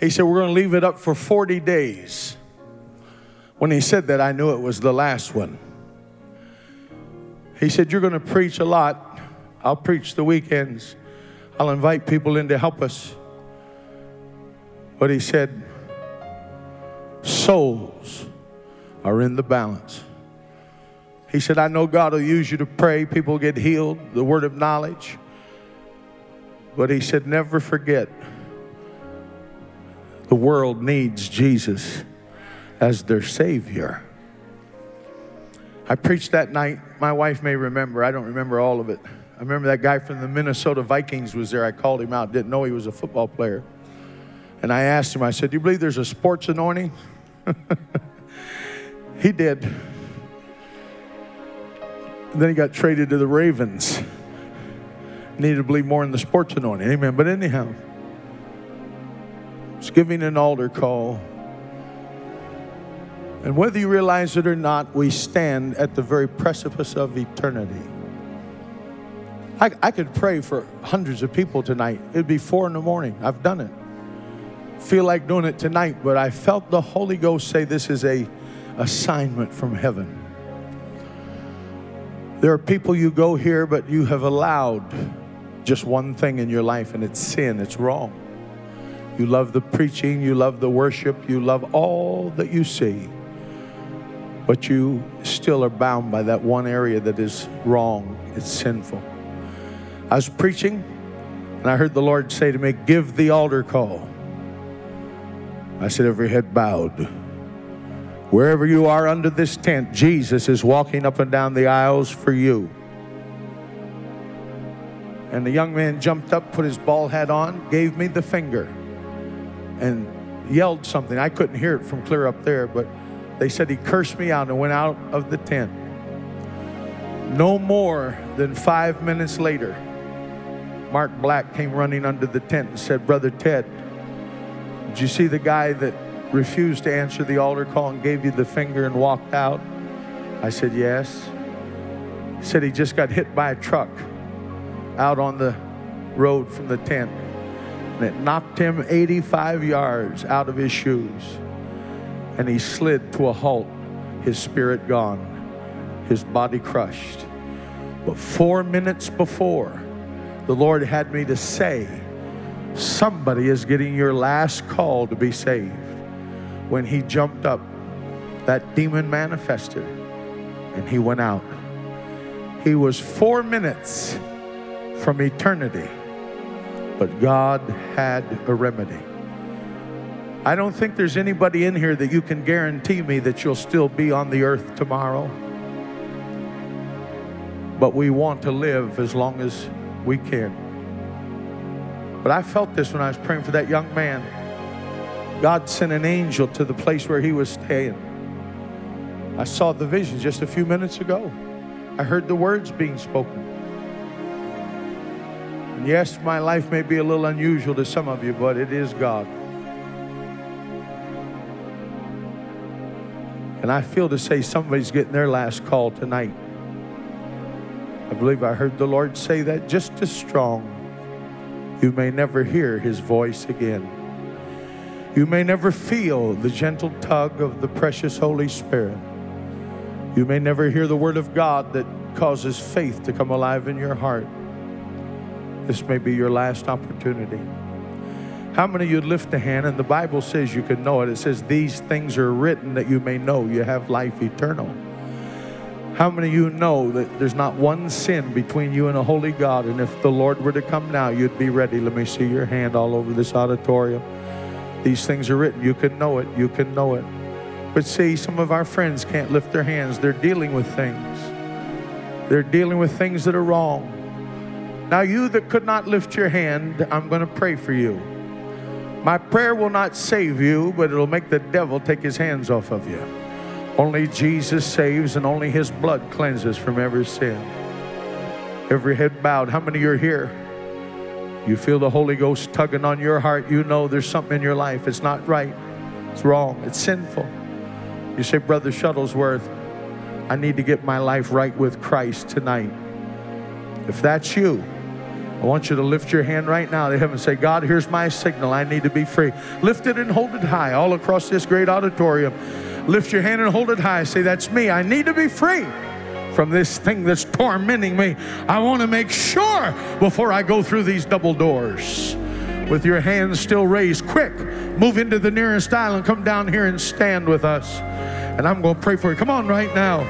He said, We're going to leave it up for 40 days. When he said that, I knew it was the last one. He said, You're going to preach a lot. I'll preach the weekends. I'll invite people in to help us. But he said, Souls are in the balance. He said, I know God will use you to pray, people get healed, the word of knowledge. But he said, never forget the world needs Jesus as their Savior. I preached that night. My wife may remember. I don't remember all of it. I remember that guy from the Minnesota Vikings was there. I called him out, didn't know he was a football player. And I asked him, I said, Do you believe there's a sports anointing? he did. And then he got traded to the Ravens. Needed to believe more in the sports anointing. Amen. But anyhow, it's giving an altar call. And whether you realize it or not, we stand at the very precipice of eternity. I, I could pray for hundreds of people tonight. It'd be four in the morning. I've done it. Feel like doing it tonight, but I felt the Holy Ghost say this is a assignment from heaven. There are people you go here, but you have allowed just one thing in your life, and it's sin, it's wrong. You love the preaching, you love the worship, you love all that you see, but you still are bound by that one area that is wrong, it's sinful. I was preaching, and I heard the Lord say to me, Give the altar call. I said, Every head bowed. Wherever you are under this tent, Jesus is walking up and down the aisles for you. And the young man jumped up, put his ball hat on, gave me the finger, and yelled something. I couldn't hear it from clear up there, but they said he cursed me out and went out of the tent. No more than five minutes later, Mark Black came running under the tent and said, Brother Ted, did you see the guy that refused to answer the altar call and gave you the finger and walked out? I said, Yes. He said he just got hit by a truck out on the road from the tent. And it knocked him 85 yards out of his shoes. And he slid to a halt, his spirit gone, his body crushed. But four minutes before, the Lord had me to say, Somebody is getting your last call to be saved. When he jumped up, that demon manifested and he went out. He was four minutes from eternity, but God had a remedy. I don't think there's anybody in here that you can guarantee me that you'll still be on the earth tomorrow. But we want to live as long as we can. But I felt this when I was praying for that young man. God sent an angel to the place where he was staying. I saw the vision just a few minutes ago. I heard the words being spoken. Yes, my life may be a little unusual to some of you, but it is God. And I feel to say somebody's getting their last call tonight. I believe I heard the Lord say that just as strong. You may never hear his voice again. You may never feel the gentle tug of the precious Holy Spirit. You may never hear the word of God that causes faith to come alive in your heart. This may be your last opportunity. How many of you lift a hand and the Bible says you can know it? It says, These things are written that you may know you have life eternal. How many of you know that there's not one sin between you and a holy God? And if the Lord were to come now, you'd be ready. Let me see your hand all over this auditorium. These things are written. You can know it. You can know it. But see, some of our friends can't lift their hands. They're dealing with things. They're dealing with things that are wrong. Now, you that could not lift your hand, I'm going to pray for you. My prayer will not save you, but it'll make the devil take his hands off of you. Only Jesus saves, and only his blood cleanses from every sin. Every head bowed. How many are here? You feel the Holy Ghost tugging on your heart. You know there's something in your life. It's not right. It's wrong. It's sinful. You say, Brother Shuttlesworth, I need to get my life right with Christ tonight. If that's you, I want you to lift your hand right now to heaven say, God, here's my signal. I need to be free. Lift it and hold it high all across this great auditorium. Lift your hand and hold it high. Say, That's me. I need to be free from this thing that's tormenting me. I want to make sure before I go through these double doors. With your hands still raised, quick, move into the nearest aisle and come down here and stand with us. And I'm going to pray for you. Come on right now.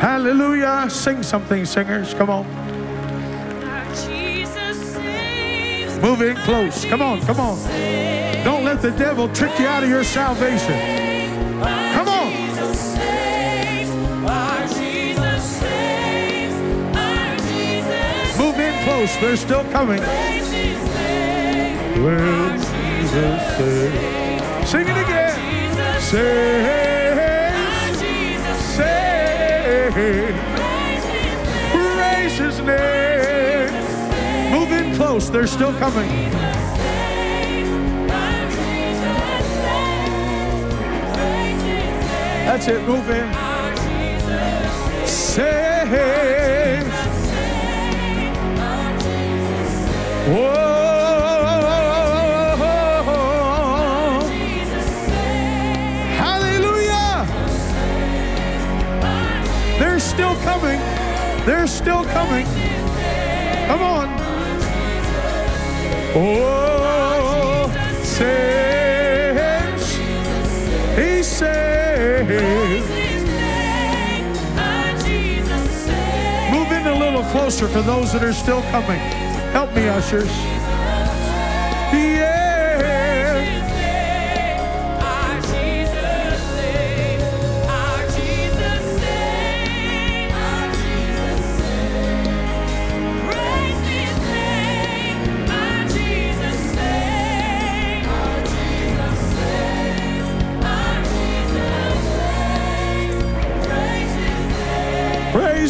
Hallelujah. Sing something, singers. Come on. Move in close. Come on, come on. Don't let the devil trick you out of your salvation. Come on. Move in close. They're still coming. Sing it again. Saves. They're still coming. That's it. Move in. Save. Whoa. Hallelujah. They're still coming. They're still coming. Come on. Oh, saves. He saves. Move in a little closer for those that are still coming. Help me, ushers. Yeah.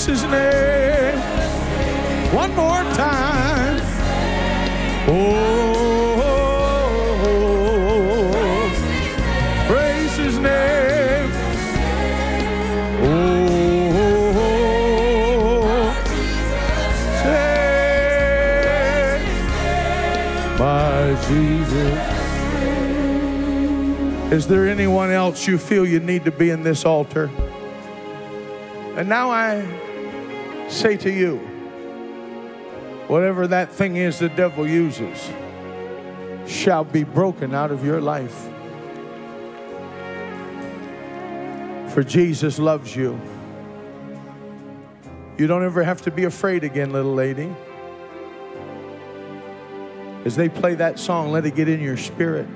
His name. One more time. Oh, praise his name. Oh, say, my Jesus. Is there anyone else you feel you need to be in this altar? And now I say to you, whatever that thing is the devil uses shall be broken out of your life. For Jesus loves you. You don't ever have to be afraid again, little lady. As they play that song, let it get in your spirit.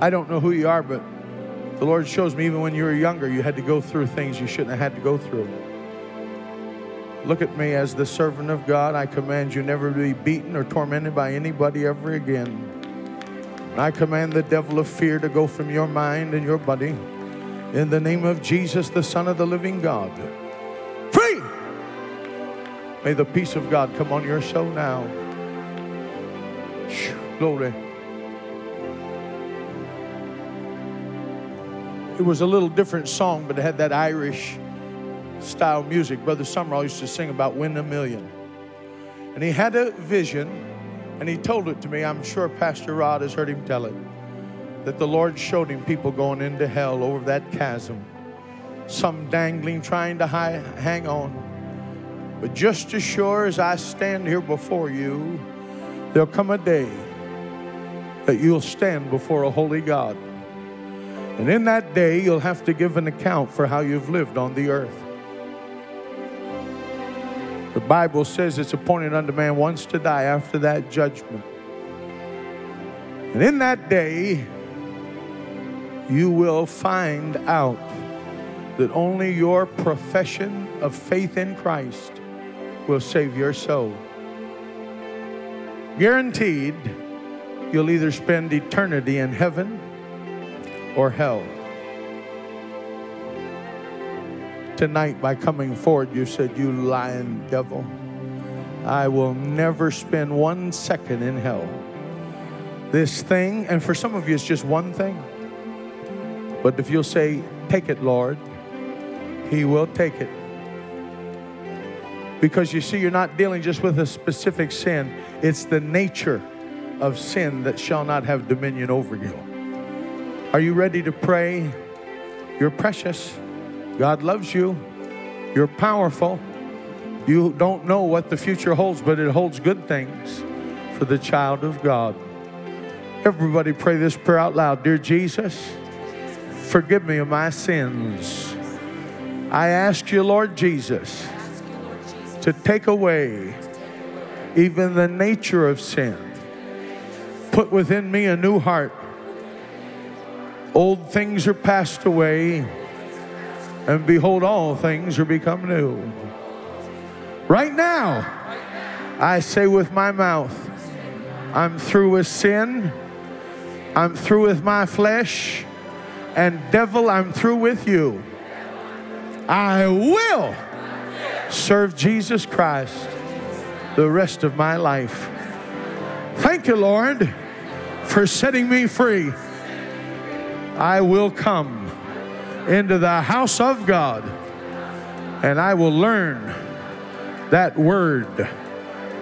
I don't know who you are, but the Lord shows me even when you were younger, you had to go through things you shouldn't have had to go through. Look at me as the servant of God. I command you never to be beaten or tormented by anybody ever again. I command the devil of fear to go from your mind and your body. In the name of Jesus, the Son of the living God. Free! May the peace of God come on your soul now. Glory. It was a little different song, but it had that Irish style music. Brother Sumrall used to sing about win a million. And he had a vision, and he told it to me. I'm sure Pastor Rod has heard him tell it. That the Lord showed him people going into hell over that chasm. Some dangling, trying to hi- hang on. But just as sure as I stand here before you, there'll come a day that you'll stand before a holy God. And in that day, you'll have to give an account for how you've lived on the earth. The Bible says it's appointed unto man once to die, after that, judgment. And in that day, you will find out that only your profession of faith in Christ will save your soul. Guaranteed, you'll either spend eternity in heaven or hell. Tonight, by coming forward, you said, You lying devil, I will never spend one second in hell. This thing, and for some of you, it's just one thing. But if you'll say, Take it, Lord, He will take it. Because you see, you're not dealing just with a specific sin, it's the nature of sin that shall not have dominion over you. Are you ready to pray? You're precious. God loves you. You're powerful. You don't know what the future holds, but it holds good things for the child of God. Everybody pray this prayer out loud. Dear Jesus, forgive me of my sins. I ask you, Lord Jesus, to take away even the nature of sin. Put within me a new heart. Old things are passed away, and behold, all things are become new. Right now, I say with my mouth, I'm through with sin, I'm through with my flesh, and devil, I'm through with you. I will serve Jesus Christ the rest of my life. Thank you, Lord, for setting me free. I will come into the house of God and I will learn that word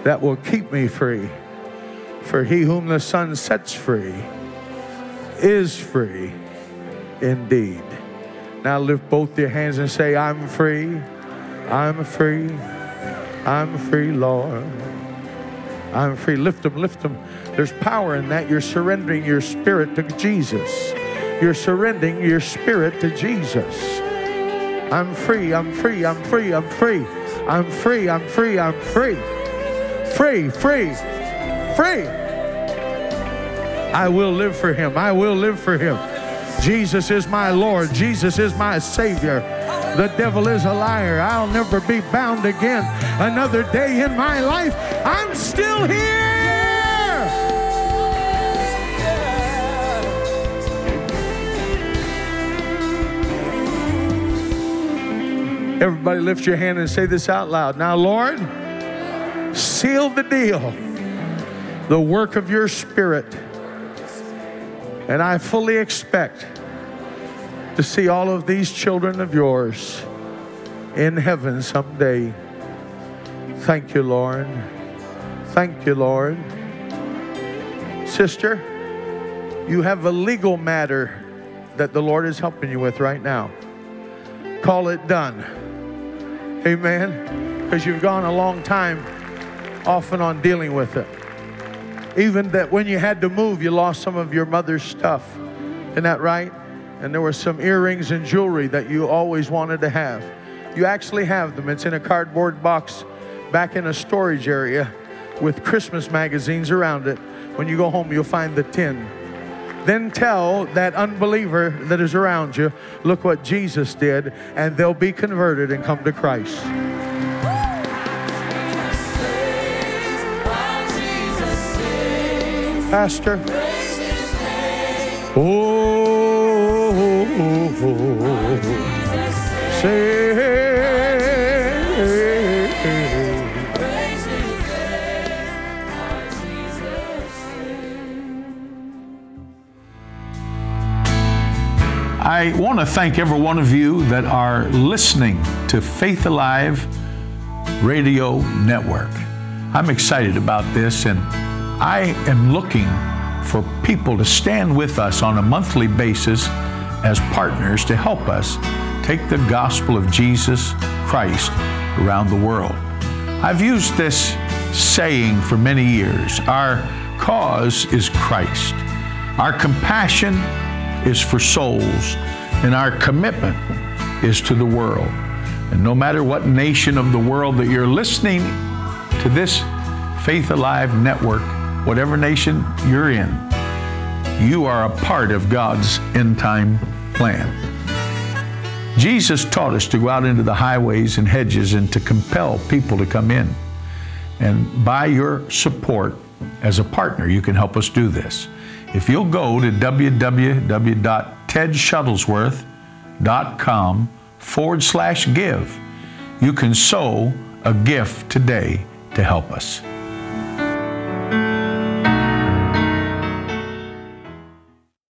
that will keep me free. For he whom the Son sets free is free indeed. Now lift both your hands and say, I'm free. I'm free. I'm free, Lord. I'm free. Lift them, lift them. There's power in that. You're surrendering your spirit to Jesus. You're surrendering your spirit to Jesus. I'm free, I'm free, I'm free, I'm free. I'm free, I'm free, I'm free. Free, free, free. I will live for him. I will live for him. Jesus is my Lord. Jesus is my Savior. The devil is a liar. I'll never be bound again. Another day in my life, I'm still here. Everybody lift your hand and say this out loud. Now, Lord, seal the deal, the work of your spirit. And I fully expect to see all of these children of yours in heaven someday. Thank you, Lord. Thank you, Lord. Sister, you have a legal matter that the Lord is helping you with right now. Call it done. Amen. Because you've gone a long time off and on dealing with it. Even that when you had to move, you lost some of your mother's stuff. Isn't that right? And there were some earrings and jewelry that you always wanted to have. You actually have them. It's in a cardboard box back in a storage area with Christmas magazines around it. When you go home, you'll find the tin. Then tell that unbeliever that is around you, look what Jesus did, and they'll be converted and come to Christ. Pastor. Oh, oh, oh, say. I want to thank every one of you that are listening to Faith Alive Radio Network. I'm excited about this, and I am looking for people to stand with us on a monthly basis as partners to help us take the gospel of Jesus Christ around the world. I've used this saying for many years our cause is Christ, our compassion is for souls, and our commitment is to the world. And no matter what nation of the world that you're listening to this Faith Alive network, whatever nation you're in, you are a part of God's end time plan. Jesus taught us to go out into the highways and hedges and to compel people to come in. And by your support, As a partner, you can help us do this. If you'll go to www.tedshuttlesworth.com forward slash give, you can sow a gift today to help us.